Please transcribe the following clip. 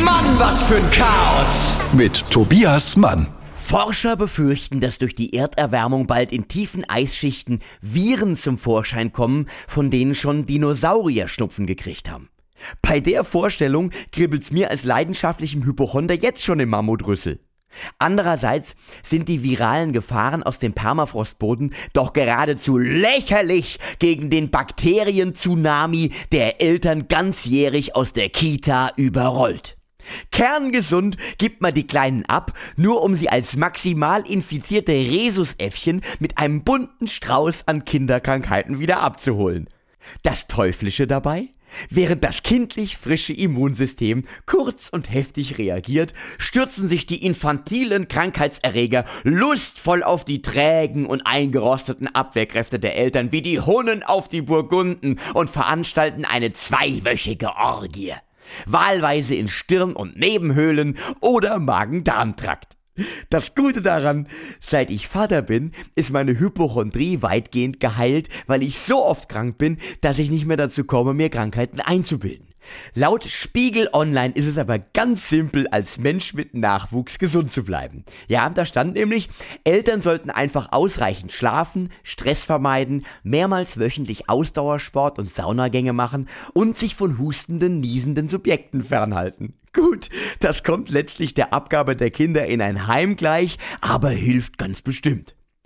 Mann, was für ein Chaos! Mit Tobias Mann. Forscher befürchten, dass durch die Erderwärmung bald in tiefen Eisschichten Viren zum Vorschein kommen, von denen schon Dinosaurier Schnupfen gekriegt haben. Bei der Vorstellung kribbelt's mir als leidenschaftlichem Hypochonder jetzt schon im Mammutrüssel. Andererseits sind die viralen Gefahren aus dem Permafrostboden doch geradezu lächerlich gegen den Bakterien-Tsunami, der Eltern ganzjährig aus der Kita überrollt. Kerngesund gibt man die Kleinen ab, nur um sie als maximal infizierte Rhesusäffchen mit einem bunten Strauß an Kinderkrankheiten wieder abzuholen. Das Teuflische dabei? Während das kindlich frische Immunsystem kurz und heftig reagiert, stürzen sich die infantilen Krankheitserreger lustvoll auf die trägen und eingerosteten Abwehrkräfte der Eltern wie die Hunnen auf die Burgunden und veranstalten eine zweiwöchige Orgie wahlweise in Stirn- und Nebenhöhlen oder Magen-Darm-Trakt. Das Gute daran, seit ich Vater bin, ist meine Hypochondrie weitgehend geheilt, weil ich so oft krank bin, dass ich nicht mehr dazu komme, mir Krankheiten einzubilden. Laut Spiegel Online ist es aber ganz simpel, als Mensch mit Nachwuchs gesund zu bleiben. Ja, da stand nämlich, Eltern sollten einfach ausreichend schlafen, Stress vermeiden, mehrmals wöchentlich Ausdauersport und Saunagänge machen und sich von hustenden, niesenden Subjekten fernhalten. Gut, das kommt letztlich der Abgabe der Kinder in ein Heim gleich, aber hilft ganz bestimmt.